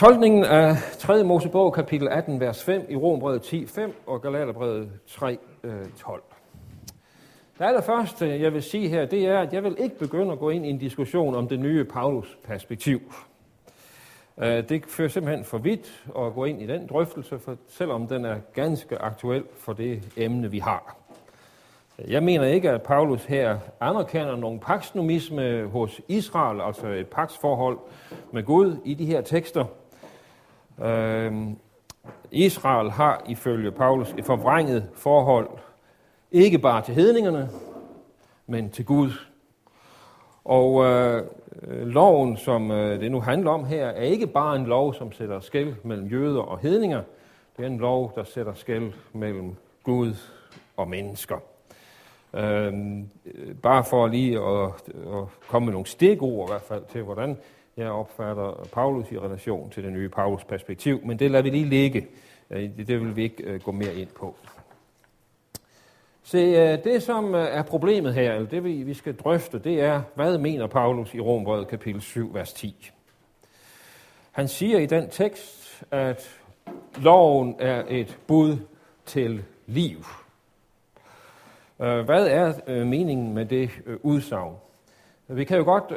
Tolkningen af 3. Mosebog, kapitel 18, vers 5, i Rombrevet 10, 5 og Galaterbrevet 3, 12. Øh, det allerførste, jeg vil sige her, det er, at jeg vil ikke begynde at gå ind i en diskussion om det nye Paulus-perspektiv. Øh, det fører simpelthen for vidt at gå ind i den drøftelse, for selvom den er ganske aktuel for det emne, vi har. Jeg mener ikke, at Paulus her anerkender nogen paksnomisme hos Israel, altså et paksforhold med Gud i de her tekster. Øh, Israel har ifølge Paulus et forvrænget forhold, ikke bare til hedningerne, men til Gud. Og øh, loven, som øh, det nu handler om her, er ikke bare en lov, som sætter skæld mellem jøder og hedninger. Det er en lov, der sætter skæld mellem Gud og mennesker. Øh, bare for lige at, at komme med nogle stikord i hvert fald til, hvordan jeg opfatter Paulus i relation til det nye Paulus perspektiv, men det lader vi lige ligge. Det vil vi ikke øh, gå mere ind på. Se, øh, det som øh, er problemet her, eller det vi skal drøfte, det er, hvad mener Paulus i Rombrevet kapitel 7, vers 10. Han siger i den tekst, at loven er et bud til liv. Hvad er meningen med det udsagn? Vi kan jo godt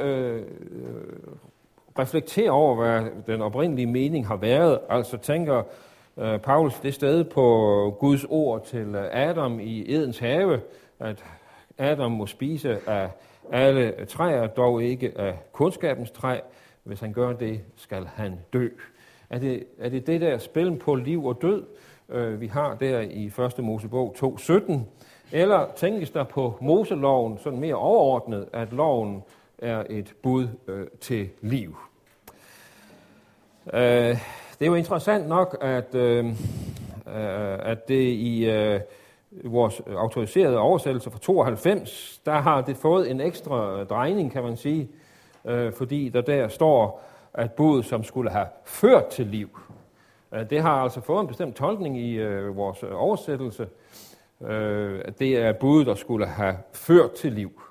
reflektere over, hvad den oprindelige mening har været. Altså tænker øh, Paulus det sted på Guds ord til øh, Adam i Edens have, at Adam må spise af alle træer, dog ikke af kundskabens træ. Hvis han gør det, skal han dø. Er det er det, det der spil på liv og død, øh, vi har der i 1. Mosebog 2.17? Eller tænkes der på Moseloven sådan mere overordnet, at loven er et bud øh, til liv. Øh, det er jo interessant nok, at, øh, øh at det i øh, vores autoriserede oversættelse fra 92, der har det fået en ekstra drejning, kan man sige, øh, fordi der der står, at budet, som skulle have ført til liv, øh, det har altså fået en bestemt tolkning i øh, vores oversættelse. Øh, det er budet, der skulle have ført til liv.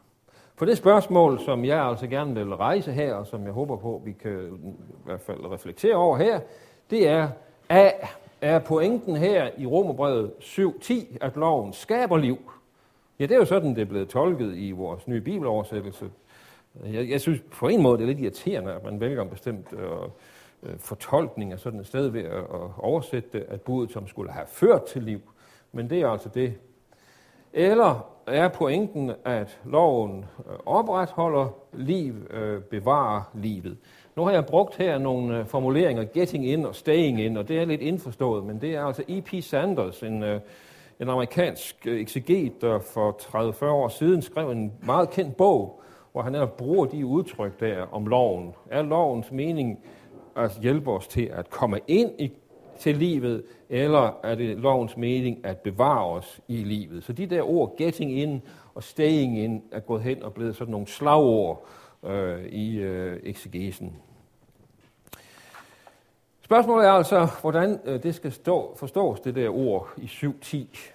For det spørgsmål, som jeg altså gerne vil rejse her, og som jeg håber på, vi kan i hvert fald reflektere over her, det er, A, er pointen her i Romerbrevet 7.10, at loven skaber liv? Ja, det er jo sådan, det er blevet tolket i vores nye bibeloversættelse. Jeg, jeg synes på en måde, det er lidt irriterende, at man vælger en bestemt øh, øh, fortolkning af sådan et sted ved at, at oversætte det, at budet, som skulle have ført til liv. Men det er altså det. Eller er pointen, at loven øh, opretholder liv, øh, bevarer livet. Nu har jeg brugt her nogle øh, formuleringer, getting in og staying in, og det er lidt indforstået, men det er altså E.P. Sanders, en, en amerikansk ekseget, der for 30-40 år siden skrev en meget kendt bog, hvor han netop bruger de udtryk der om loven. Er lovens mening at hjælpe os til at komme ind i til livet, eller er det lovens mening at bevare os i livet? Så de der ord, getting in og staying in, er gået hen og blevet sådan nogle slagord øh, i øh, eksegesen. Spørgsmålet er altså, hvordan øh, det skal stå, forstås, det der ord i 7.10.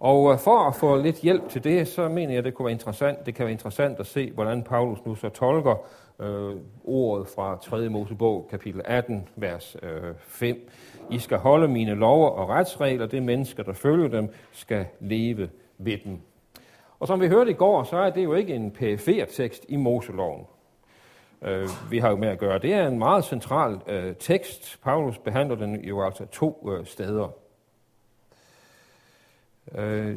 Og øh, for at få lidt hjælp til det, så mener jeg, det kunne være interessant. Det kan være interessant at se, hvordan Paulus nu så tolker øh, ordet fra 3. Mosebog, kapitel 18, vers øh, 5. I skal holde mine lover og retsregler. Det mennesker, der følger dem, skal leve ved dem. Og som vi hørte i går, så er det jo ikke en PFR-tekst i Moseloven. Øh, vi har jo med at gøre. Det er en meget central øh, tekst. Paulus behandler den jo altså to øh, steder. Øh,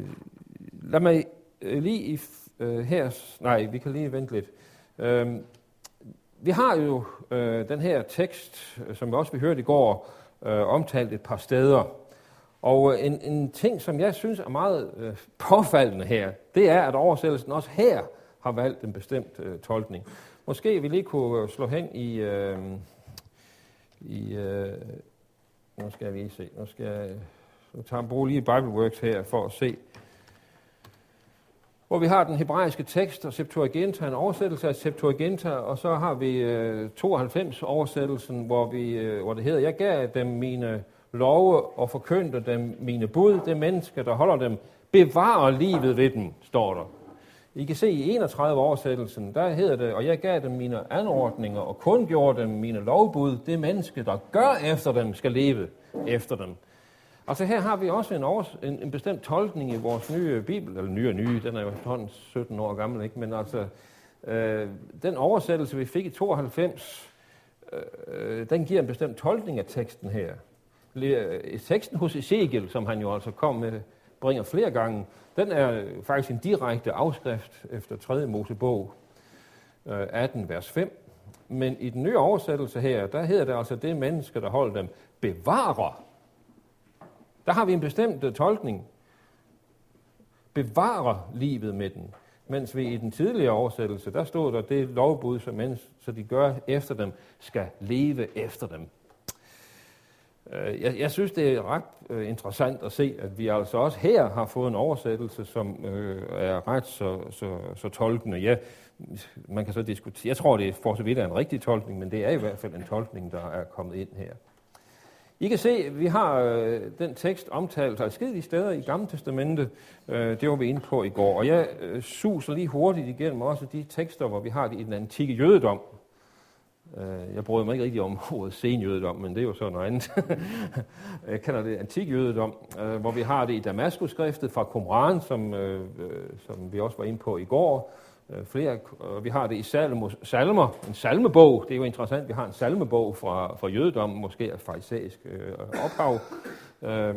lad mig øh, lige i, øh, her... Nej, vi kan lige vente lidt. Øh, vi har jo øh, den her tekst, øh, som vi også vi hørte i går, øh, omtalt et par steder. Og øh, en, en ting, som jeg synes er meget øh, påfaldende her, det er, at oversættelsen også her har valgt en bestemt øh, tolkning. Måske vi lige kunne slå hen i... Øh, i øh, nu skal jeg lige se. Nu skal jeg, nu tager brug lige Bibleworks her for at se, hvor vi har den hebraiske tekst og Septuaginta, en oversættelse af Septuaginta, og så har vi øh, 92-oversættelsen, hvor, vi, øh, hvor det hedder, jeg gav dem mine love og forkyndte dem mine bud, det menneske, der holder dem, bevarer livet ved dem, står der. I kan se i 31 oversættelsen, der hedder det, og jeg gav dem mine anordninger og kun gjorde dem mine lovbud. Det menneske, der gør efter dem, skal leve efter dem. Altså her har vi også en, overs- en, en bestemt tolkning i vores nye øh, bibel, eller nye og nye, den er jo efterhånden 17 år gammel, ikke? men altså øh, den oversættelse, vi fik i 92, øh, øh, den giver en bestemt tolkning af teksten her. Øh, teksten hos Ezekiel, som han jo altså kom med, bringer flere gange, den er faktisk en direkte afskrift efter 3. Mosebog 18, vers 5. Men i den nye oversættelse her, der hedder det altså, det menneske, der holder dem, bevarer. Der har vi en bestemt øh, tolkning. Bevarer livet med den. Mens vi i den tidligere oversættelse, der stod der, det lovbud, som mens, så de gør efter dem, skal leve efter dem. Øh, jeg, jeg synes, det er ret øh, interessant at se, at vi altså også her har fået en oversættelse, som øh, er ret så, så, så tolkende. Ja, man kan så diskutere. Jeg tror, det er for så vidt er en rigtig tolkning, men det er i hvert fald en tolkning, der er kommet ind her. I kan se, at vi har øh, den tekst omtalt adskillige steder i Gamle Testamente. Øh, det var vi inde på i går. Og jeg øh, suser lige hurtigt igennem også de tekster, hvor vi har det i den antikke jødedom. Øh, jeg bryder mig ikke rigtig om ordet senjødedom, men det er jo sådan noget andet. jeg kender det antik jødedom, øh, hvor vi har det i Damaskus-skriftet fra Qumran, som, øh, øh, som vi også var inde på i går. Øh, flere, vi har det i salmer, salmer, en salmebog. Det er jo interessant, vi har en salmebog fra, fra jødedom, måske af farisæisk øh, ophav, øh,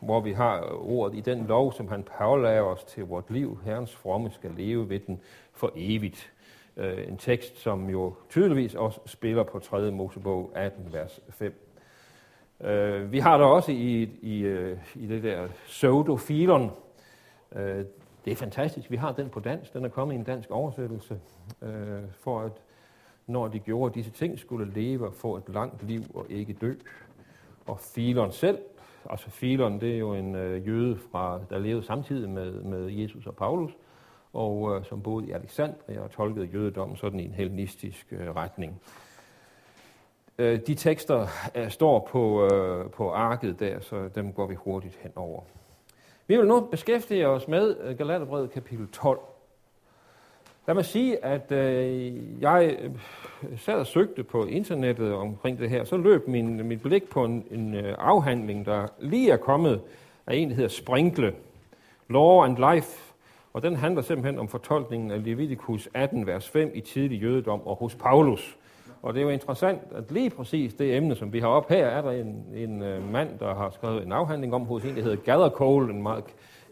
hvor vi har ordet i den lov, som han pålager os til vort liv. Herrens fromme skal leve ved den for evigt øh, en tekst, som jo tydeligvis også spiller på 3. Mosebog 18, vers 5. Øh, vi har der også i, i, øh, i det der pseudofilon. Øh, det er fantastisk. Vi har den på dansk. Den er kommet i en dansk oversættelse, øh, for at når de gjorde disse ting, skulle leve og få et langt liv og ikke dø. Og Filon selv, altså Filon, det er jo en øh, jøde, fra, der levede samtidig med, med Jesus og Paulus, og øh, som boede i Alexandria og tolkede jødedommen sådan i en hellenistisk øh, retning. Øh, de tekster øh, står på, øh, på arket der, så dem går vi hurtigt hen over. Vi vil nu beskæftige os med øh, Galaterbrevet kapitel 12. Lad mig sige, at øh, jeg øh, sad og søgte på internettet omkring det her, så løb min, mit blik på en, en øh, afhandling, der lige er kommet af en, der hedder Sprinkle, Law and Life og den handler simpelthen om fortolkningen af Leviticus 18, vers 5 i tidlig jødedom og hos Paulus. Og det er jo interessant, at lige præcis det emne, som vi har op her, er der en, en uh, mand, der har skrevet en afhandling om hos en, der hedder Gather Cole, en, meget,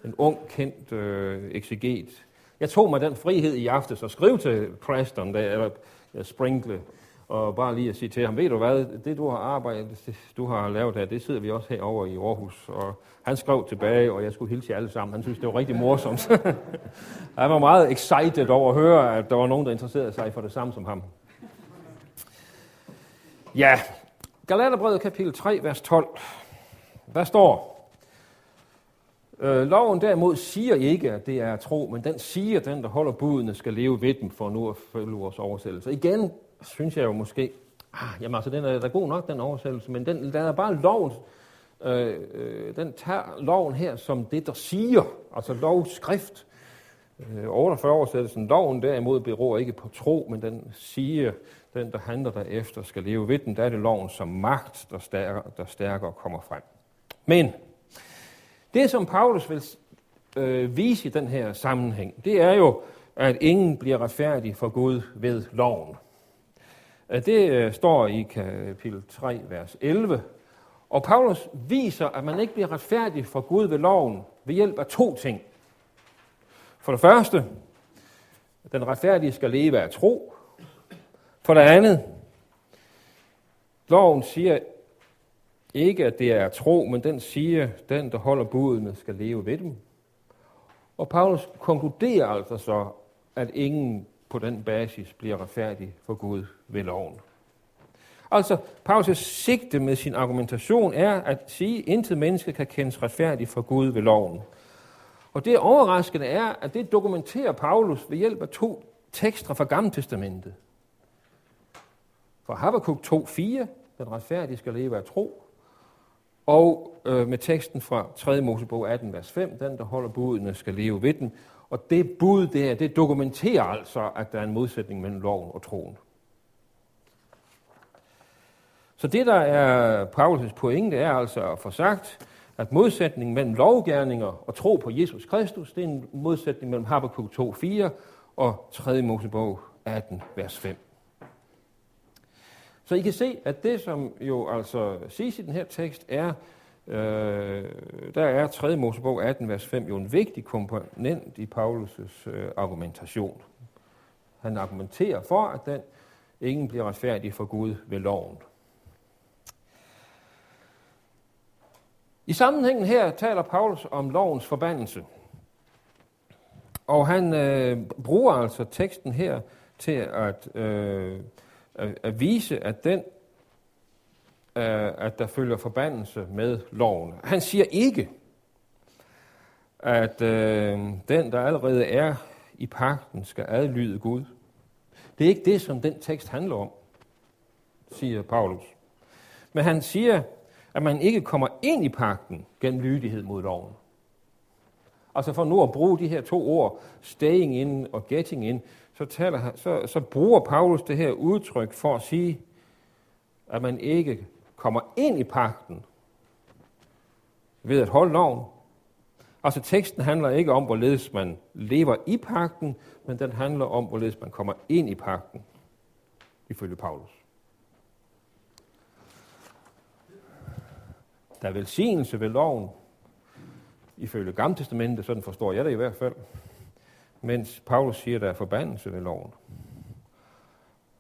en ung, kendt uh, exeget. Jeg tog mig den frihed i aftes at skrive til Preston, der, eller uh, Sprinkle, og bare lige at sige til ham, ved du hvad, det du har arbejdet, det, du har lavet her, det sidder vi også herovre i Aarhus. Og han skrev tilbage, og jeg skulle hilse jer alle sammen. Han synes, det var rigtig morsomt. han var meget excited over at høre, at der var nogen, der interesserede sig for det samme som ham. Ja, Galaterbrevet kapitel 3, vers 12. Hvad står? Øh, loven derimod siger ikke, at det er tro, men den siger, at den, der holder budene, skal leve ved dem, for nu at følge vores oversættelse. Igen synes jeg jo måske, ah, jamen altså, den er da god nok, den oversættelse, men den, den er bare loven, øh, øh, den tager loven her som det, der siger, altså lovskrift. Øh, 48 oversættelsen, loven derimod beror ikke på tro, men den siger, den, der handler derefter, skal leve ved den. Der er det loven som magt, der stærkere, der stærkere kommer frem. Men det, som Paulus vil øh, vise i den her sammenhæng, det er jo, at ingen bliver retfærdig for Gud ved loven. Øh, det øh, står i kapitel 3, vers 11. Og Paulus viser, at man ikke bliver retfærdig for Gud ved loven ved hjælp af to ting. For det første, den retfærdige skal leve af tro. For det andet, loven siger ikke, at det er tro, men den siger, at den, der holder budene, skal leve ved dem. Og Paulus konkluderer altså så, at ingen på den basis bliver retfærdig for Gud ved loven. Altså, Paulus' sigte med sin argumentation er at sige, at intet menneske kan kendes retfærdig for Gud ved loven. Og det overraskende er, at det dokumenterer Paulus ved hjælp af to tekster fra Gamle Testamentet. Fra Habakkuk 2.4, den retfærdige skal leve af tro, og øh, med teksten fra 3. Mosebog 18, vers 5, den der holder budene skal leve ved den. Og det bud der, det dokumenterer altså, at der er en modsætning mellem loven og troen. Så det, der er Paulus' pointe, er altså at få sagt, at modsætningen mellem lovgærninger og tro på Jesus Kristus, det er en modsætning mellem Habakkuk 2.4 og 3. Mosebog 18, vers 5. Så I kan se, at det, som jo altså siges i den her tekst, er, øh, der er 3. Mosebog 18, vers 5 jo en vigtig komponent i Paulus' øh, argumentation. Han argumenterer for, at den ingen bliver retfærdig for Gud ved loven. I sammenhængen her taler Paulus om lovens forbandelse. Og han øh, bruger altså teksten her til at, øh, at, at vise, at den øh, at der følger forbandelse med loven. Han siger ikke, at øh, den, der allerede er i pakten, skal adlyde Gud. Det er ikke det, som den tekst handler om, siger Paulus. Men han siger, at man ikke kommer ind i pakten gennem lydighed mod loven. Altså for nu at bruge de her to ord, staying in og getting in, så, taler, så, så bruger Paulus det her udtryk for at sige, at man ikke kommer ind i pakten ved at holde loven. Altså teksten handler ikke om, hvorledes man lever i pakten, men den handler om, hvorledes man kommer ind i pakten, ifølge Paulus. Der er velsignelse ved loven, ifølge Gamle Testamentet, sådan forstår jeg det i hvert fald, mens Paulus siger, at der er forbandelse ved loven.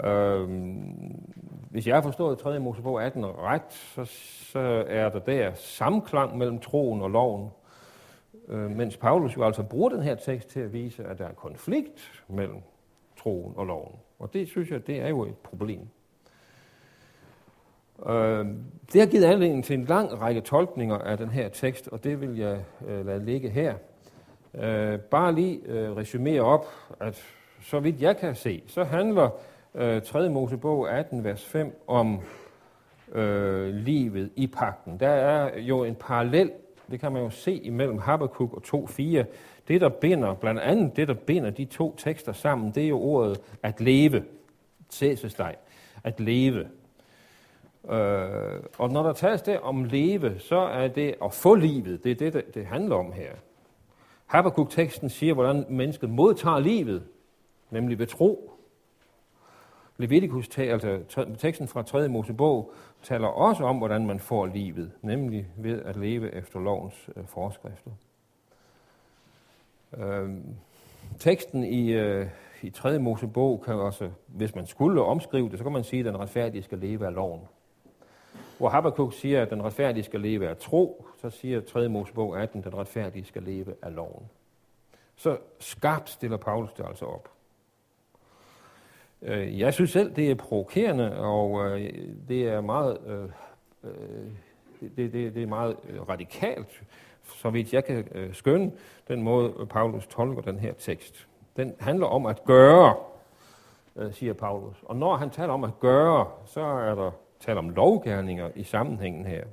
Øhm, hvis jeg har forstået 3. Mosebog 18 ret, så, så er der der samklang mellem troen og loven, øh, mens Paulus jo altså bruger den her tekst til at vise, at der er konflikt mellem troen og loven. Og det synes jeg, det er jo et problem. Øh, det har givet anledning til en lang række tolkninger af den her tekst, og det vil jeg øh, lade ligge her. Øh, bare lige øh, resumere op, at så vidt jeg kan se, så handler øh, 3. Mosebog 18, vers 5 om øh, livet i pakten. Der er jo en parallel, det kan man jo se imellem Habakkuk og 2.4. Det, der binder, blandt andet det, der binder de to tekster sammen, det er jo ordet at leve. Sæsesteg. At leve. Øh, og når der tales det om leve, så er det at få livet. Det er det, det, det handler om her. Habakkuk-teksten siger, hvordan mennesket modtager livet, nemlig ved tro. Leviticus, altså teksten fra 3. Mosebog, taler også om, hvordan man får livet, nemlig ved at leve efter lovens øh, forskrifter. Øh, teksten i, øh, i 3. Mosebog kan også, hvis man skulle omskrive det, så kan man sige, at den retfærdige skal leve af loven. Hvor Habakkuk siger, at den retfærdige skal leve af tro, så siger 3. Mosebog 18, at den retfærdige skal leve af loven. Så skarpt stiller Paulus det altså op. Øh, jeg synes selv, det er provokerende, og øh, det er meget, øh, det, det, det er meget radikalt, så vidt jeg kan skønne, den måde Paulus tolker den her tekst. Den handler om at gøre, siger Paulus. Og når han taler om at gøre, så er der tale om lovgærninger i sammenhængen her.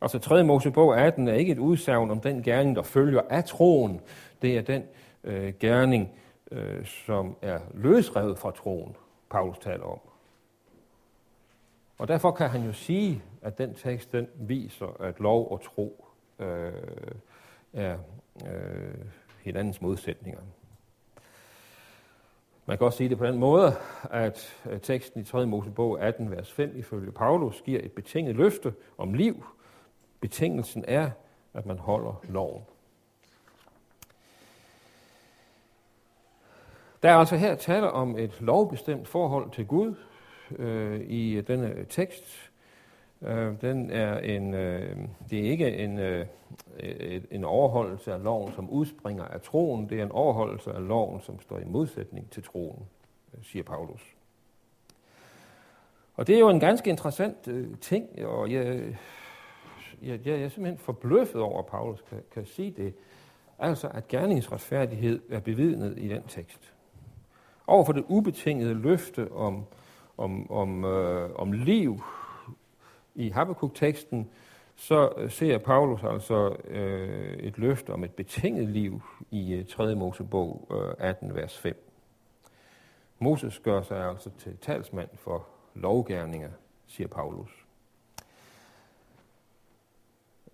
Altså 3. Mosebog 18 er ikke et udsagn om den gerning, der følger af troen. Det er den øh, gerning, øh, som er løsrevet fra troen, Paulus taler om. Og derfor kan han jo sige, at den tekst den viser, at lov og tro øh, er øh, hinandens modsætninger. Man kan også sige det på den måde, at øh, teksten i 3. Mosebog 18, vers 5 ifølge Paulus giver et betinget løfte om liv. Betingelsen er, at man holder loven. Der er altså her tale om et lovbestemt forhold til Gud øh, i denne tekst. Øh, den er en, øh, det er ikke en, øh, en overholdelse af loven, som udspringer af troen. Det er en overholdelse af loven, som står i modsætning til troen, øh, siger Paulus. Og det er jo en ganske interessant øh, ting, og jeg, jeg, jeg er simpelthen forbløffet over, at Paulus kan, kan sige det. Altså, at gerningsretfærdighed er bevidnet i den tekst. Over for det ubetingede løfte om, om, om, øh, om liv i Habakkuk-teksten, så øh, ser Paulus altså øh, et løfte om et betinget liv i øh, 3. Mosebog øh, 18, vers 5. Moses gør sig altså til talsmand for lovgærninger, siger Paulus.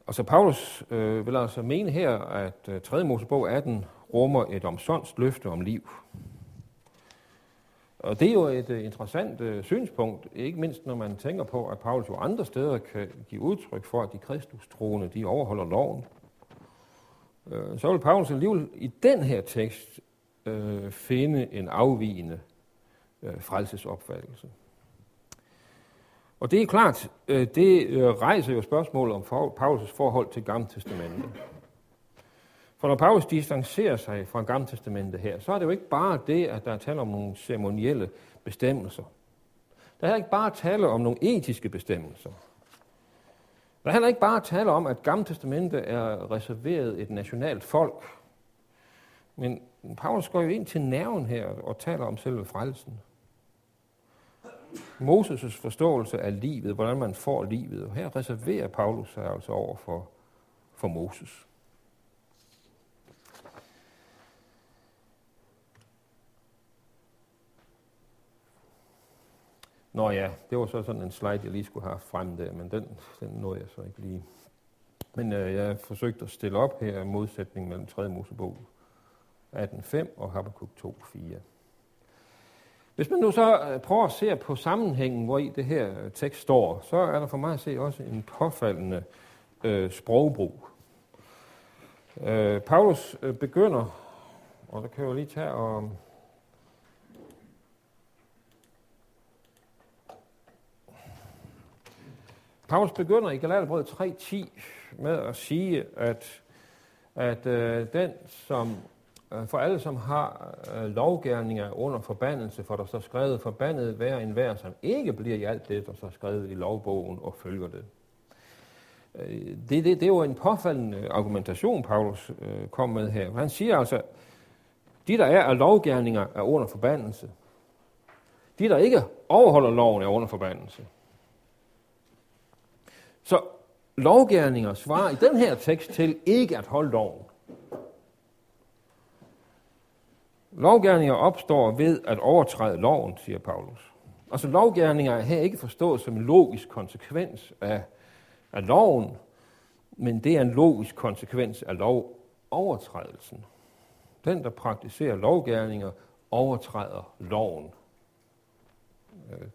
Og så Paulus øh, vil altså mene her, at øh, 3. Mosebog 18 rummer et omsonst løfte om liv. Og det er jo et uh, interessant uh, synspunkt, ikke mindst når man tænker på, at Paulus jo andre steder kan give udtryk for, at de kristustroende, de overholder loven. Uh, så vil Paulus alligevel i den her tekst uh, finde en afvigende uh, frelsesopfattelse. Og det er klart, uh, det uh, rejser jo spørgsmålet om Paulus' forhold til Gamle Testamentet. For når Paulus distancerer sig fra Gamle Testamentet her, så er det jo ikke bare det, at der er tale om nogle ceremonielle bestemmelser. Der er ikke bare tale om nogle etiske bestemmelser. Der er heller ikke bare tale om, at Gamle Testamentet er reserveret et nationalt folk. Men Paulus går jo ind til nerven her og taler om selve frelsen. Moses' forståelse af livet, hvordan man får livet. Og her reserverer Paulus sig altså over for, for Moses. Nå ja, det var så sådan en slide, jeg lige skulle have frem der, men den, den nåede jeg så ikke lige. Men øh, jeg forsøgte at stille op her modsætning mellem 3. Mosebog 18.5 og Habakkuk 2.4. Hvis man nu så øh, prøver at se på sammenhængen, hvor i det her øh, tekst står, så er der for mig at se også en påfaldende øh, sprogbrug. Øh, Paulus øh, begynder, og der kan jeg jo lige tage og Paulus begynder i Galaterbrevet 3.10 med at sige, at, at øh, den, som øh, for alle, som har øh, lovgærninger under forbandelse, for der så skrevet forbandet hver en hver, som ikke bliver i alt det, der så skrevet i lovbogen og følger det. Øh, det, det, det er jo en påfaldende argumentation, Paulus øh, kom med her. Han siger altså, de, der er af lovgærninger, er under forbandelse. De, der ikke overholder loven, er under forbandelse. Så lovgærninger svarer i den her tekst til ikke at holde loven. Lovgærninger opstår ved at overtræde loven, siger Paulus. Altså lovgærninger er her ikke forstået som en logisk konsekvens af, af loven, men det er en logisk konsekvens af lovovertrædelsen. Den, der praktiserer lovgærninger, overtræder loven. Øh,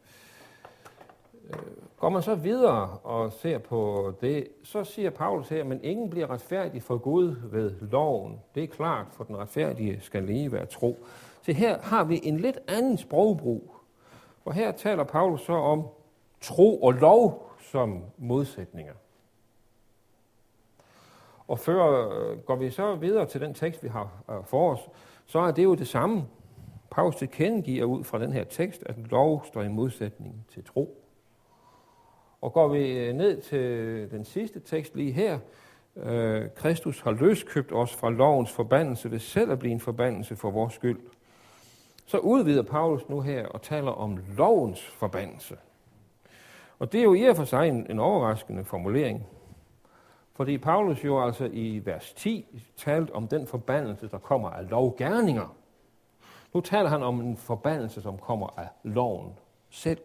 øh, Går man så videre og ser på det, så siger Paulus her, men ingen bliver retfærdig for Gud ved loven. Det er klart, for den retfærdige skal leve af tro. Så her har vi en lidt anden sprogbrug. For her taler Paulus så om tro og lov som modsætninger. Og før øh, går vi så videre til den tekst, vi har øh, for os, så er det jo det samme. Paulus tilkendegiver ud fra den her tekst, at lov står i modsætning til tro. Og går vi øh, ned til den sidste tekst lige her, øh, Kristus har løskøbt os fra lovens forbandelse ved selv at blive en forbandelse for vores skyld. Så udvider Paulus nu her og taler om lovens forbandelse. Og det er jo i og for sig en, en overraskende formulering. Fordi Paulus jo altså i vers 10 talte om den forbandelse, der kommer af lovgærninger. Nu taler han om en forbandelse, som kommer af loven selv.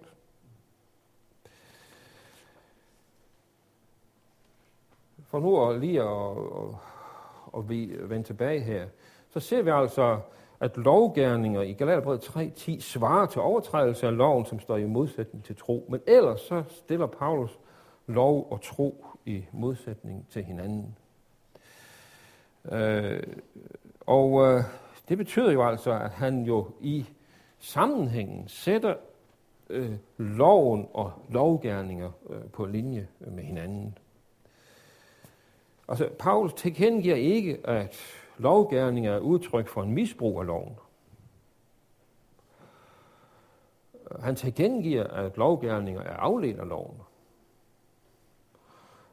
For nu at lige at, at, at vende tilbage her, så ser vi altså, at lovgærninger i Galaterbrevet 3.10 svarer til overtrædelse af loven, som står i modsætning til tro. Men ellers så stiller Paulus lov og tro i modsætning til hinanden. Øh, og øh, det betyder jo altså, at han jo i sammenhængen sætter øh, loven og lovgærninger øh, på linje med hinanden. Altså, Paulus tilkendegiver ikke, at lovgærning er udtryk for en misbrug af loven. Han tilkendegiver, at lovgærninger er afledt af loven.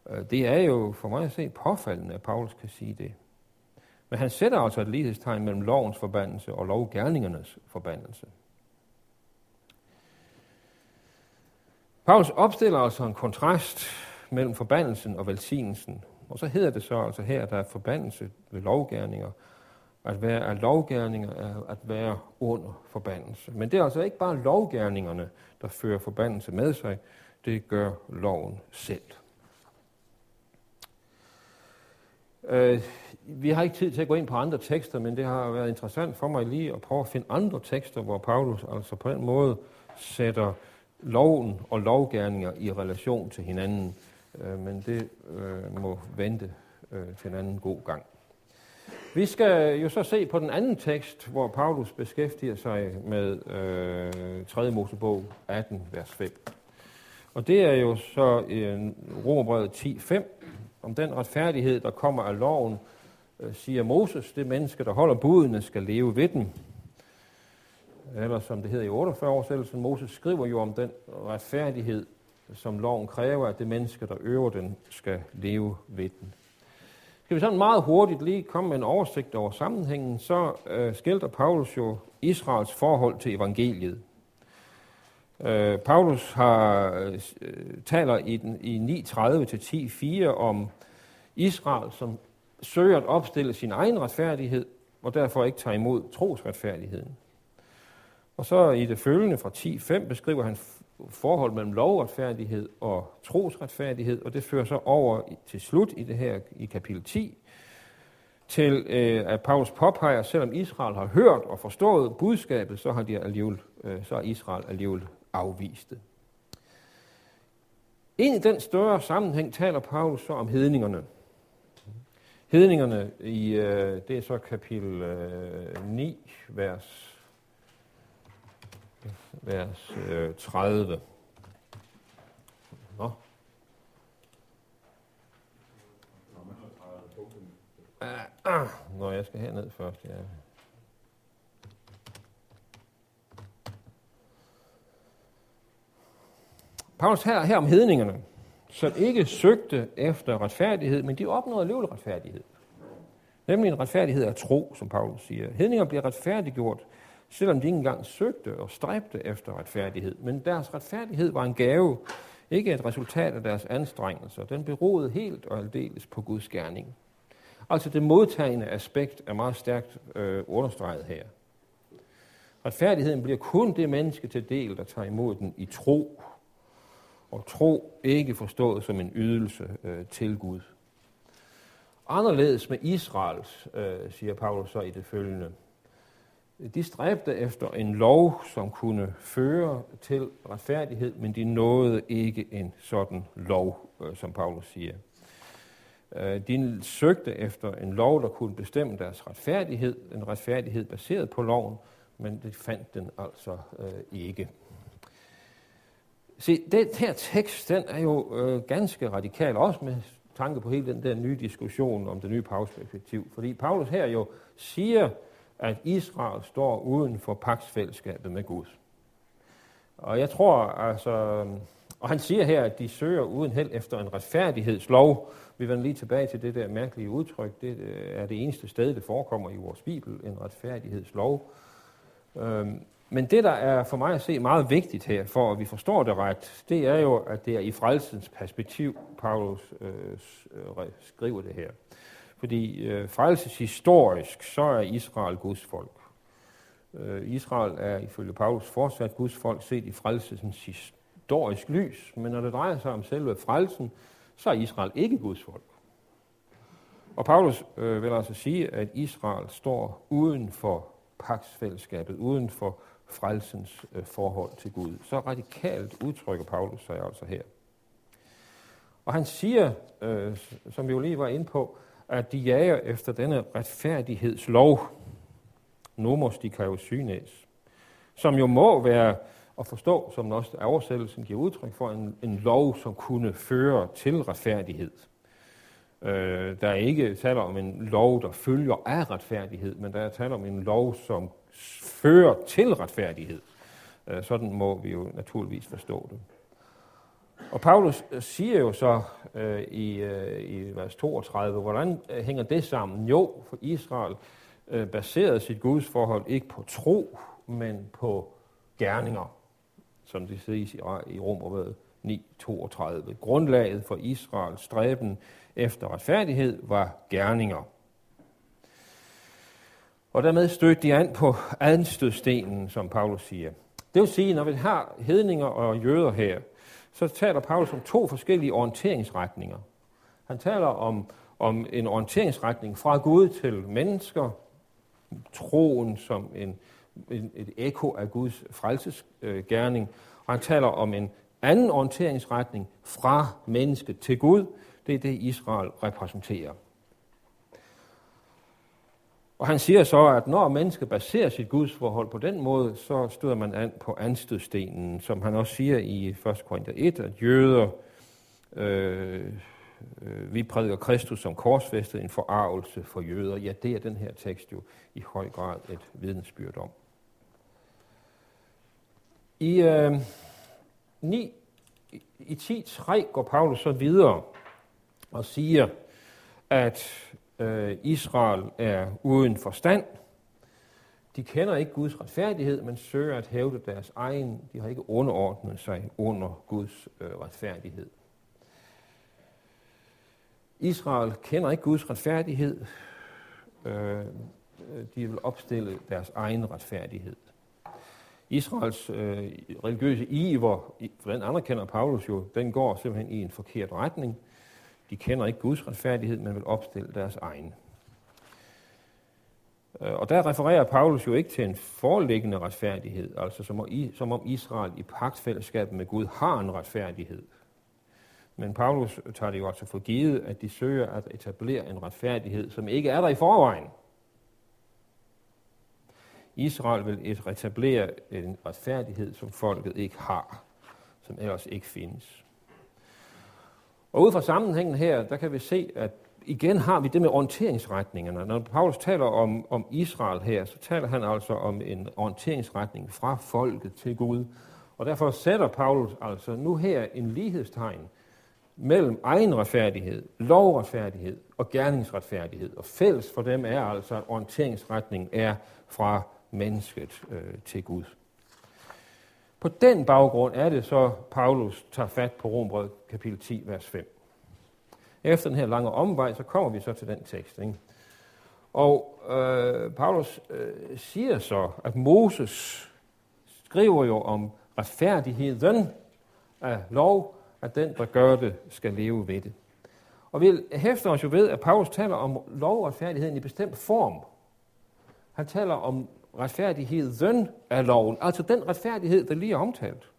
Øh, det er jo for mig at se påfaldende, at Paulus kan sige det. Men han sætter altså et lighedstegn mellem lovens forbandelse og lovgærningernes forbandelse. Paulus opstiller altså en kontrast mellem forbandelsen og velsignelsen. Og så hedder det så altså her, at der er forbandelse ved lovgærninger. At være af lovgærninger er at være under forbandelse. Men det er altså ikke bare lovgærningerne, der fører forbandelse med sig. Det gør loven selv. Øh, vi har ikke tid til at gå ind på andre tekster, men det har været interessant for mig lige at prøve at finde andre tekster, hvor Paulus altså på den måde sætter loven og lovgærninger i relation til hinanden. Øh, men det øh, må vente øh, til en anden god gang. Vi skal jo så se på den anden tekst, hvor Paulus beskæftiger sig med øh, 3. Mosebog 18, vers 5. Og det er jo så i øh, Romerbrevet 10.5, om den retfærdighed, der kommer af loven, øh, siger Moses, det menneske, der holder budene, skal leve ved dem. Eller som det hedder i 48 oversættelsen, Moses skriver jo om den retfærdighed, som loven kræver, at det menneske, der øver den, skal leve ved den. Skal vi sådan meget hurtigt lige komme med en oversigt over sammenhængen, så øh, skildrer Paulus jo Israels forhold til evangeliet. Øh, Paulus har, øh, taler i, den, i 9.30-10.4 om Israel, som søger at opstille sin egen retfærdighed, og derfor ikke tager imod trosretfærdigheden. Og så i det følgende fra 10.5 beskriver han forhold mellem lovretfærdighed og trosretfærdighed, og det fører så over til slut i det her i kapitel 10, til øh, at Paulus påpeger, at selvom Israel har hørt og forstået budskabet, så har, de alligevel, øh, så er Israel alligevel afvist det. Ind i den større sammenhæng taler Paulus så om hedningerne. Hedningerne i, øh, det er så kapitel øh, 9, vers vers øh, 30. Nå. Ah, ah, når jeg skal herned først, ja. Paulus her, her om hedningerne, som ikke søgte efter retfærdighed, men de opnåede alligevel retfærdighed. Nemlig en retfærdighed af tro, som Paulus siger. Hedninger bliver retfærdiggjort selvom de ikke engang søgte og stræbte efter retfærdighed. Men deres retfærdighed var en gave, ikke et resultat af deres anstrengelser. Den beroede helt og aldeles på Guds gerning. Altså det modtagende aspekt er meget stærkt øh, understreget her. Retfærdigheden bliver kun det menneske til del, der tager imod den i tro. Og tro ikke forstået som en ydelse øh, til Gud. Anderledes med Israels, øh, siger Paulus så i det følgende de stræbte efter en lov, som kunne føre til retfærdighed, men de nåede ikke en sådan lov, øh, som Paulus siger. Øh, de søgte efter en lov, der kunne bestemme deres retfærdighed, en retfærdighed baseret på loven, men de fandt den altså øh, ikke. Se, den her tekst, den er jo øh, ganske radikal, også med tanke på hele den der nye diskussion om det nye Paulus-perspektiv. Fordi Paulus her jo siger, at Israel står uden for paksfællesskabet med Gud. Og jeg tror altså, og han siger her, at de søger uden held efter en retfærdighedslov. Vi vender lige tilbage til det der mærkelige udtryk. Det øh, er det eneste sted, det forekommer i vores Bibel, en retfærdighedslov. Øhm, men det, der er for mig at se meget vigtigt her, for at vi forstår det ret, det er jo, at det er i frelsens perspektiv, Paulus øh, øh skriver det her. Fordi øh, frelseshistorisk, så er Israel Guds folk. Øh, Israel er ifølge Paulus fortsat Guds folk set i frelsesens historisk lys, men når det drejer sig om selve frelsen, så er Israel ikke Guds folk. Og Paulus øh, vil altså sige, at Israel står uden for paksfællesskabet, uden for frelsens øh, forhold til Gud. Så radikalt udtrykker Paulus sig altså her. Og han siger, øh, som vi jo lige var inde på, at de jager efter denne retfærdighedslov, nomos dikaiosynæs, som jo må være at forstå, som også oversættelsen giver udtryk for, en, en lov, som kunne føre til retfærdighed. Øh, der er ikke tale om en lov, der følger af retfærdighed, men der er tale om en lov, som fører til retfærdighed. Øh, sådan må vi jo naturligvis forstå det. Og Paulus øh, siger jo så øh, i, øh, i vers 32, hvordan øh, hænger det sammen? Jo, for Israel øh, baserede sit Guds forhold ikke på tro, men på gerninger, som det siges i, i Romerbrevet 9.32. Grundlaget for Israels stræben efter retfærdighed var gerninger. Og dermed stødte de an på anstødstenen, som Paulus siger. Det vil sige, når vi har hedninger og jøder her, så taler Paulus om to forskellige orienteringsretninger. Han taler om, om en orienteringsretning fra Gud til mennesker, troen som en, en, et ekko af Guds frelsesgerning, og han taler om en anden orienteringsretning fra mennesket til Gud. Det er det, Israel repræsenterer. Og han siger så, at når mennesket baserer sit gudsforhold på den måde, så støder man an på anstødstenen, som han også siger i 1. Korinther 1, at jøder, øh, øh, vi prædiker Kristus som korsfæstet, en forarvelse for jøder. Ja, det er den her tekst jo i høj grad et vidensbyrd om. I, øh, 9, i 10.3 går Paulus så videre og siger, at øh, Israel er uden forstand. De kender ikke Guds retfærdighed, men søger at hævde deres egen. De har ikke underordnet sig under Guds øh, retfærdighed. Israel kender ikke Guds retfærdighed. Øh, de vil opstille deres egen retfærdighed. Israels øh, religiøse iver, for den anerkender Paulus jo, den går simpelthen i en forkert retning. De kender ikke Guds retfærdighed, men vil opstille deres egen. Øh, og der refererer Paulus jo ikke til en foreliggende retfærdighed, altså som om Israel i pagtfællesskab med Gud har en retfærdighed. Men Paulus tager det jo altså for givet, at de søger at etablere en retfærdighed, som ikke er der i forvejen. Israel vil etablere en retfærdighed, som folket ikke har, som ellers ikke findes. Og ud fra sammenhængen her, der kan vi se, at igen har vi det med orienteringsretningerne. Når Paulus taler om, om Israel her, så taler han altså om en orienteringsretning fra folket til Gud. Og derfor sætter Paulus altså nu her en lighedstegn mellem egen retfærdighed, lovretfærdighed og gerningsretfærdighed. Og fælles for dem er altså, at orienteringsretningen er fra mennesket øh, til Gud. På den baggrund er det så, Paulus tager fat på Rombrød kapitel 10, vers 5. Efter den her lange omvej, så kommer vi så til den tekst. Ikke? Og øh, Paulus øh, siger så, at Moses skriver jo om retfærdigheden af lov, at den, der gør det, skal leve ved det. Og vi hæfter os jo ved, at Paulus taler om lovretfærdigheden i bestemt form. Han taler om retfærdigheden af loven, altså den retfærdighed, der lige er omtalt.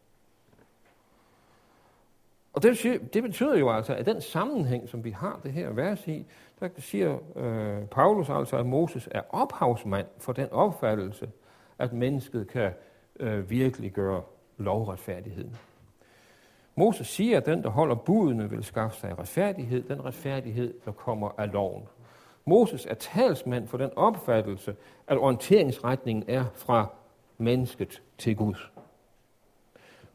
Og det betyder, det betyder jo altså, at den sammenhæng, som vi har det her vers i, der siger øh, Paulus altså, at Moses er ophavsmand for den opfattelse, at mennesket kan øh, virkelig gøre lovretfærdigheden. Moses siger, at den, der holder budene, vil skaffe sig retfærdighed, den retfærdighed, der kommer af loven. Moses er talsmand for den opfattelse, at orienteringsretningen er fra mennesket til Gud.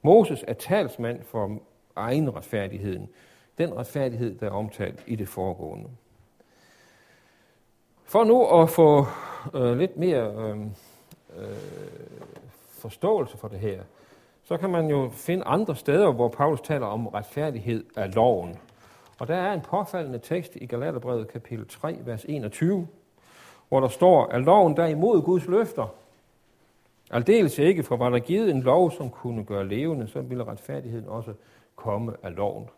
Moses er talsmand for egen retfærdigheden. Den retfærdighed, der er omtalt i det foregående. For nu at få øh, lidt mere øh, øh, forståelse for det her, så kan man jo finde andre steder, hvor Paulus taler om retfærdighed af loven. Og der er en påfaldende tekst i Galaterbrevet kapitel 3, vers 21, hvor der står, at loven der imod Guds løfter, aldeles ikke, for var der givet en lov, som kunne gøre levende, så ville retfærdigheden også komme af loven.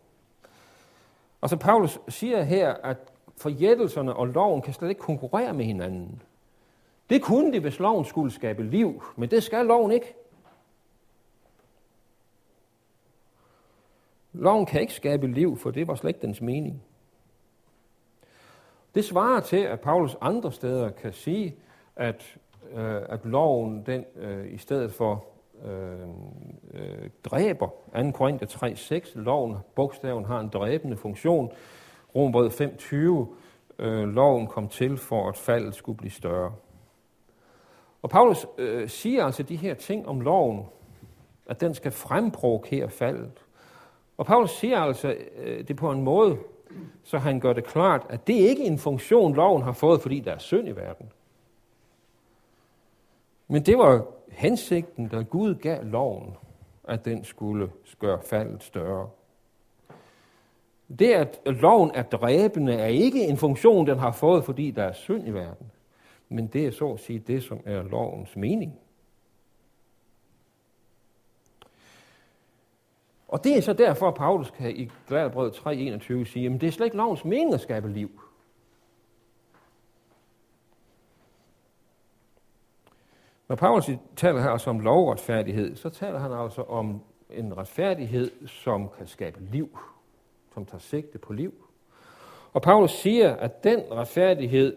Og så Paulus siger her, at forjættelserne og loven kan slet ikke konkurrere med hinanden. Det kunne de, hvis loven skulle skabe liv, men det skal loven ikke. Loven kan ikke skabe liv, for det var slet ikke dens mening. Det svarer til, at Paulus andre steder kan sige, at, øh, at loven den øh, i stedet for øh, øh, dræber. 2. Korinther 3.6, loven, bogstaven har en dræbende funktion. Rombrevet 5.20, øh, loven kom til for, at faldet skulle blive større. Og Paulus øh, siger altså de her ting om loven, at den skal fremprovokere faldet. Og Paulus siger altså øh, det på en måde, så han gør det klart, at det ikke er en funktion, loven har fået, fordi der er synd i verden. Men det var hensigten, da Gud gav loven. at den skulle gøre faldet større. Det, at loven er dræbende, er ikke en funktion, den har fået, fordi der er synd i verden. Men det er så at sige det, som er lovens mening. Og det er så derfor, at Paulus kan i Galaterbrevet 3.21 sige, at det er slet ikke lovens mening at skabe liv. Når Paulus taler her altså om lovretfærdighed, så taler han altså om en retfærdighed, som kan skabe liv, som tager sigte på liv. Og Paulus siger, at den retfærdighed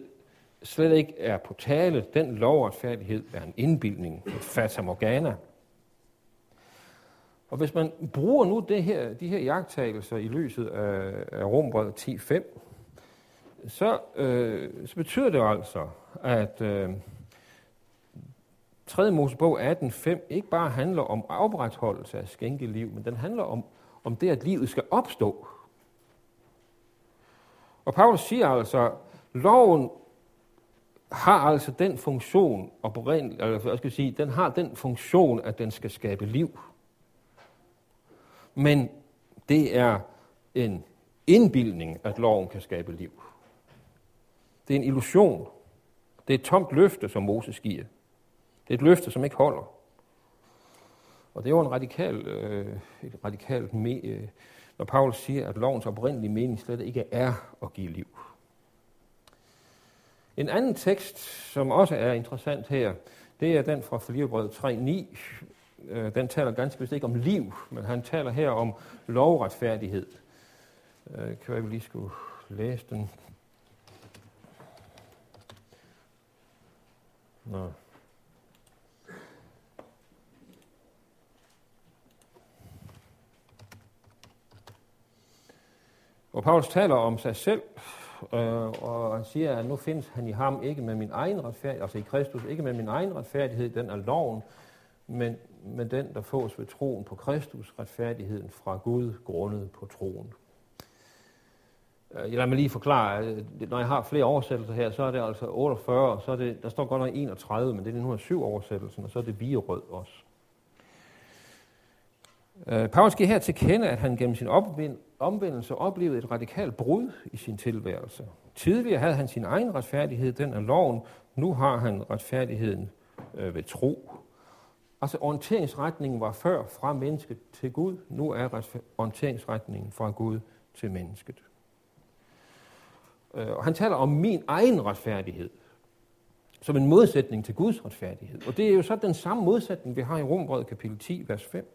slet ikke er på tale. Den lovretfærdighed er en indbildning, et fata morgana. Og hvis man bruger nu det her, de her jagttagelser i lyset af, af Rombrevet 10.5, så, øh, så betyder det altså, at øh, 3. Mosebog 18.5 ikke bare handler om opretholdelse af skænkeliv, men den handler om, om det, at livet skal opstå. Og Paulus siger altså, loven har altså den funktion, eller jeg skal sige, den har den funktion, at den skal skabe liv. Men det er en indbildning, at loven kan skabe liv. Det er en illusion. Det er et tomt løfte, som Moses giver. Det er et løfte, som ikke holder. Og det er jo en radikal, øh, et radikalt me, øh, når Paulus siger, at lovens oprindelige mening slet ikke er at give liv. En anden tekst, som også er interessant her, det er den fra Filipperbrevet 3.9. Øh, den taler ganske vist ikke om liv, men han taler her om lovretfærdighed. Øh, kan jeg lige skulle læse den? Nå. Og Paulus taler om sig selv, øh, og han siger, at nu findes han i ham ikke med min egen retfærdighed, altså i Kristus, ikke med min egen retfærdighed, den er loven, men med den, der fås ved troen på Kristus, retfærdigheden fra Gud, grundet på troen. Øh, jeg lader mig lige forklare, øh, når jeg har flere oversættelser her, så er det altså 48, så er det, der står godt nok 31, men det er den 107 oversættelsen, og så er det Bierød også. Øh, Paulus giver her til kende, at han gennem sin omvendelse oplevede et radikalt brud i sin tilværelse. Tidligere havde han sin egen retfærdighed, den er loven. Nu har han retfærdigheden øh, ved tro. Altså orienteringsretningen var før fra mennesket til Gud. Nu er orienteringsretningen fra Gud til mennesket. Øh, og han taler om min egen retfærdighed som en modsætning til Guds retfærdighed. Og det er jo så den samme modsætning, vi har i Rombrevet kapitel 10, vers 5.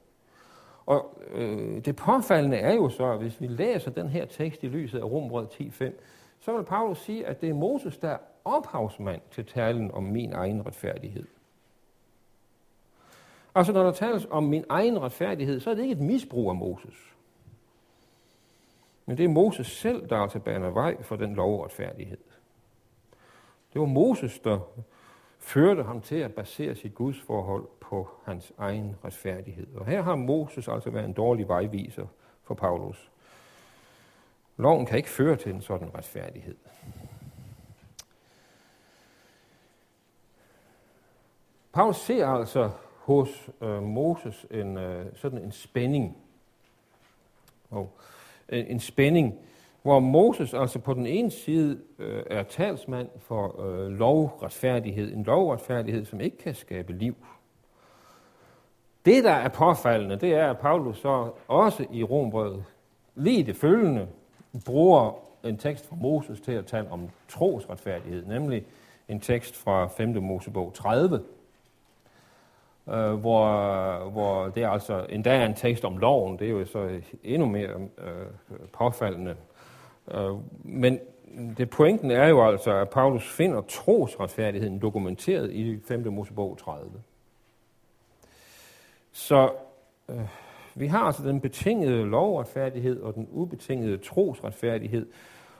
Og øh, det påfaldende er jo så, at hvis vi læser den her tekst i lyset af Rombrevet 10.5, så vil Paulus sige, at det er Moses, der er ophavsmand til talen om min egen retfærdighed. Altså når der tales om min egen retfærdighed, så er det ikke et misbrug af Moses. Men det er Moses selv, der altså baner vej for den lovretfærdighed. Det var Moses, der førte ham til at basere sit Guds forhold på hans egen retfærdighed. Og her har Moses altså været en dårlig vejviser for Paulus. Loven kan ikke føre til en sådan retfærdighed. Paulus ser altså hos øh, Moses en øh, sådan en spænding. Og en, en spænding, hvor Moses altså på den ene side øh, er talsmand for øh, lovretfærdighed, en lovretfærdighed, som ikke kan skabe liv. Det, der er påfaldende, det er, at Paulus så også i Rombrevet lige det følgende bruger en tekst fra Moses til at tale om trosretfærdighed, nemlig en tekst fra 5. Mosebog 30, øh, hvor, hvor det er altså endda er en tekst om loven, det er jo så endnu mere øh, påfaldende. Øh, men det pointen er jo altså, at Paulus finder trosretfærdigheden dokumenteret i 5. Mosebog 30. Så øh, vi har altså den betingede lovretfærdighed og den ubetingede trosretfærdighed.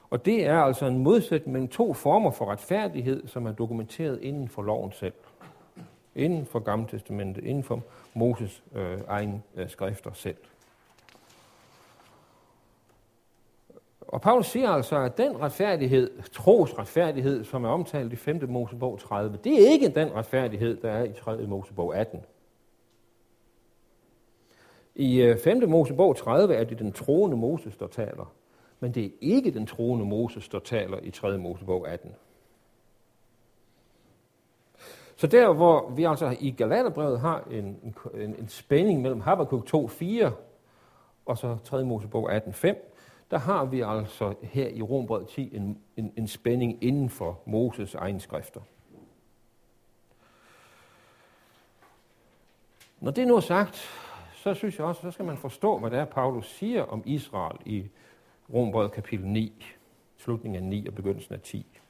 Og det er altså en modsætning mellem to former for retfærdighed, som er dokumenteret inden for loven selv. Inden for Gamle Testamentet, inden for Moses øh, egen øh, skrifter selv. Og Paulus siger altså, at den retfærdighed, tros retfærdighed, som er omtalt i 5. Mosebog 30, det er ikke den retfærdighed, der er i 3. Mosebog 18. I øh, 5. Mosebog 30 er det den troende Moses, der taler. Men det er ikke den troende Moses, der taler i 3. Mosebog 18. Så der, hvor vi altså i Galaterbrevet har en, en, en spænding mellem Habakkuk 2.4 og så 3. Mosebog 18.5, der har vi altså her i Rombrevet 10 en, en, en spænding inden for Moses egen skrifter. Når det nu er sagt, så synes jeg også, så skal man forstå, hvad det er, Paulus siger om Israel i Rombrevet kapitel 9, slutningen af 9 og begyndelsen af 10.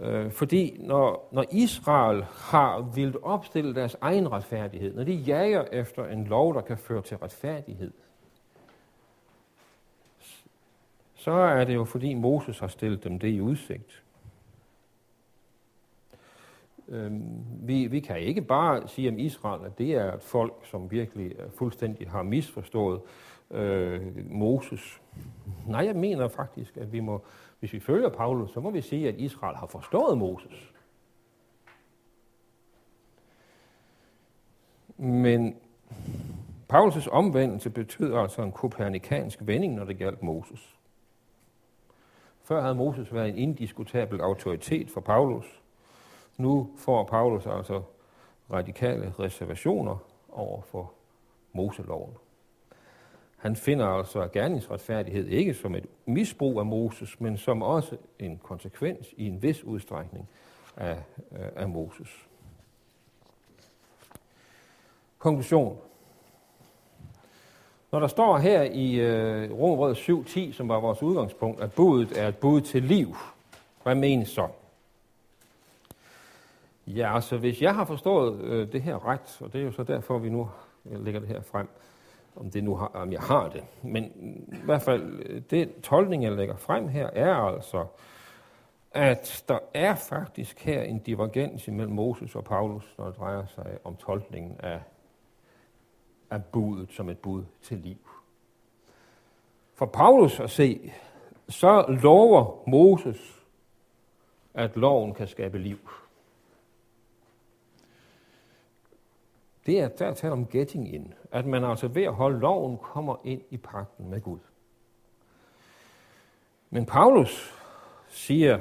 Øh, fordi når, når Israel har vildt opstille deres egen retfærdighed, når de jager efter en lov, der kan føre til retfærdighed, så er det jo fordi Moses har stillet dem det i udsigt. Øhm, vi, vi kan ikke bare sige om Israel, at det er et folk, som virkelig øh, fuldstændig har misforstået øh, Moses. Nej, jeg mener faktisk, at vi må, hvis vi følger Paulus, så må vi sige, at Israel har forstået Moses. Men Paulus' omvendelse betød altså en kopernikansk vending, når det galt Moses. Før havde Moses været en indiskutabel autoritet for Paulus. Nu får Paulus altså radikale reservationer over for Moseloven. Han finder altså gerningsretfærdighed ikke som et misbrug af Moses, men som også en konsekvens i en vis udstrækning af, øh, af Moses. Konklusion. Når der står her i øh, Romerød 7.10, som var vores udgangspunkt, at budet er et bud til liv, hvad menes så? Ja, altså hvis jeg har forstået øh, det her ret, og det er jo så derfor, vi nu øh, lægger det her frem, om, det nu har, om jeg har det. Men i hvert fald, øh, det tolkning, jeg lægger frem her, er altså, at der er faktisk her en divergens mellem Moses og Paulus, når det drejer sig om tolkningen af af budet som et bud til liv. For Paulus at se, så lover Moses, at loven kan skabe liv. Det er der tale om getting in. At man altså ved at holde loven kommer ind i pakten med Gud. Men Paulus siger,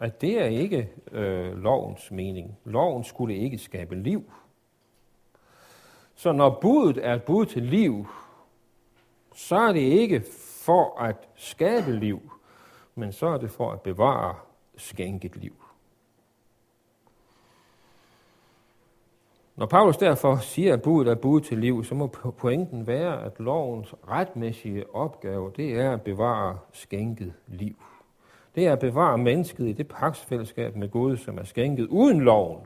at det er ikke øh, lovens mening. Loven skulle ikke skabe liv. Så når budet er et bud til liv, så er det ikke for at skabe liv, men så er det for at bevare skænket liv. Når Paulus derfor siger, at budet er budet til liv, så må pointen være, at lovens retmæssige opgave, det er at bevare skænket liv. Det er at bevare mennesket i det paksfællesskab med Gud, som er skænket uden loven,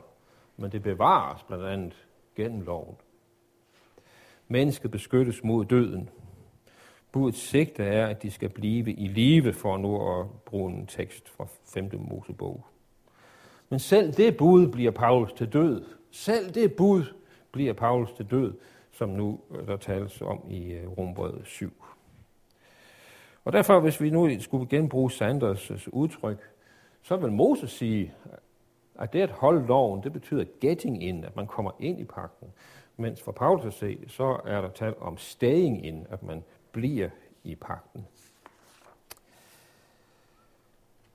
men det bevares blandt andet gennem loven. Mennesket beskyttes mod døden. Budets sigte er, at de skal blive i live, for nu at bruge en tekst fra 5. Mosebog. Men selv det bud bliver Paulus til død. Selv det bud bliver Paulus til død, som nu øh, der tales om i øh, Rombrevet 7. Og derfor, hvis vi nu skulle genbruge Sanders' udtryk, så vil Moses sige, at det at holde loven, det betyder getting in, at man kommer ind i pakten. Mens for Paulus at se, så er der talt om staying in, at man bliver i pakten.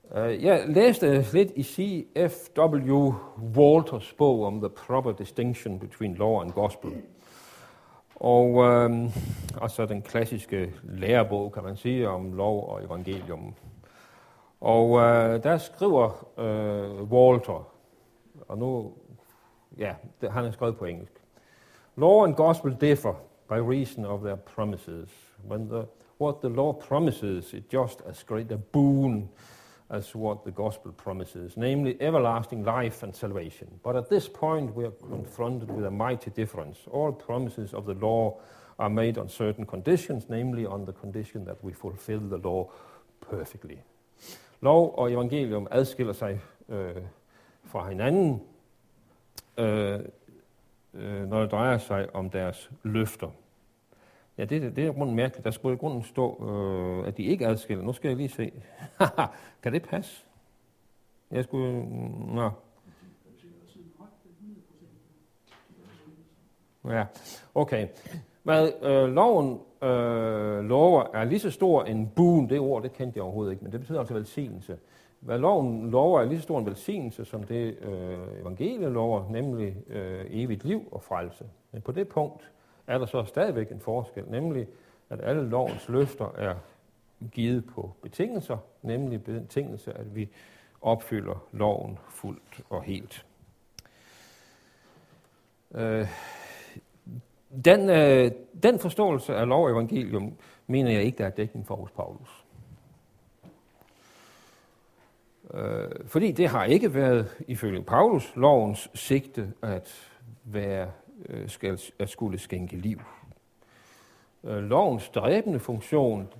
Uh, Øh, jeg læste lidt i C.F.W. Walters bog om The Proper Distinction Between Law and Gospel. Og um, så den klassiske lærebog, kan man sige, om lov og evangelium. Og øh, der skriver øh, Walter, og nu, ja, det, han er skrevet på engelsk. Law and gospel differ by reason of their promises. When the, what the law promises is just as great a boon as what the gospel promises, namely everlasting life and salvation. But at this point, we are confronted with a mighty difference. All promises of the law are made on certain conditions, namely on the condition that we fulfill the law perfectly. Lov og evangelium adskiller sig øh, uh, fra hinanden. Øh, uh, øh, uh, når det drejer sig om deres løfter. Ja, det, det er grunden mærkeligt. Der skulle i grunden stå, øh, at de ikke adskiller. Nu skal jeg lige se. kan det passe? Jeg skulle... Mm, nå. Ja, okay. Hvad øh, loven øh, lover er lige så stor en boon, det ord, det kendte jeg overhovedet ikke, men det betyder altså velsignelse. Hvad loven lover er lige så stor en velsignelse, som det øh, evangeliet lover, nemlig øh, evigt liv og frelse. Men på det punkt er der så stadigvæk en forskel, nemlig at alle lovens løfter er givet på betingelser, nemlig betingelser, at vi opfylder loven fuldt og helt. Øh, den, øh, den forståelse af lov og evangelium mener jeg ikke, der er dækning for hos Paulus. Øh, fordi det har ikke været, ifølge Paulus, lovens sigte at, være, Øh, skal, at skulle skænke liv. Øh, lovens dræbende funktion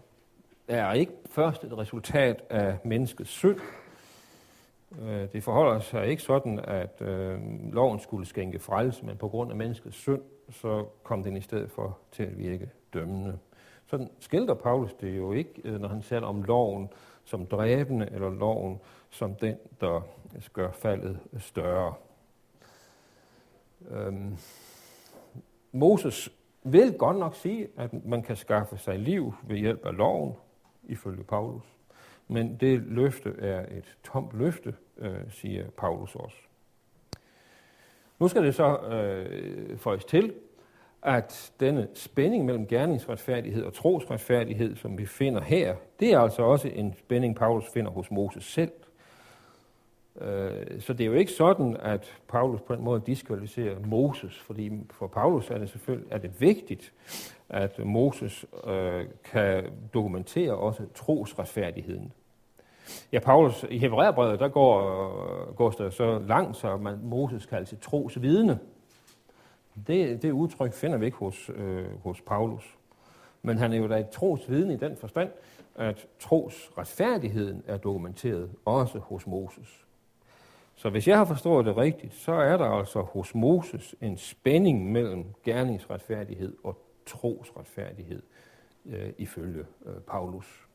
er ikke først et resultat af menneskets synd. Øh, det forholder sig ikke sådan, at loven skulle skænke frelse, men på grund af menneskets synd, så kom den i stedet for til at virke dømmende. Sådan skildrer Paulus det jo ikke, når han taler om loven som dræbende, eller loven som den, der gør faldet større. Øhm, Moses vil godt nok sige, at man kan skaffe sig liv ved hjælp af loven, ifølge Paulus. Men det løfte er et tomt løfte, øh, siger Paulus også. Nu skal det så øh, føjes til, at denne spænding mellem gerningsretfærdighed og trosretfærdighed, som vi finder her, det er altså også en spænding, Paulus finder hos Moses selv. Øh, så det er jo ikke sådan, at Paulus på en måde diskvalificerer Moses, fordi for Paulus er det selvfølgelig er det vigtigt, at Moses øh, kan dokumentere også trosretfærdigheden. Ja, Paulus i Hebræerbrevet, der går, går der så langt, så man, Moses kaldes til trosvidne. Det, det udtryk finder vi ikke hos, øh, hos Paulus. Men han er jo da et trosvidne i den forstand, at trosretfærdigheden er dokumenteret også hos Moses. Så hvis jeg har forstået det rigtigt, så er der altså hos Moses en spænding mellem gerningsretfærdighed og trosretfærdighed øh, ifølge øh, Paulus.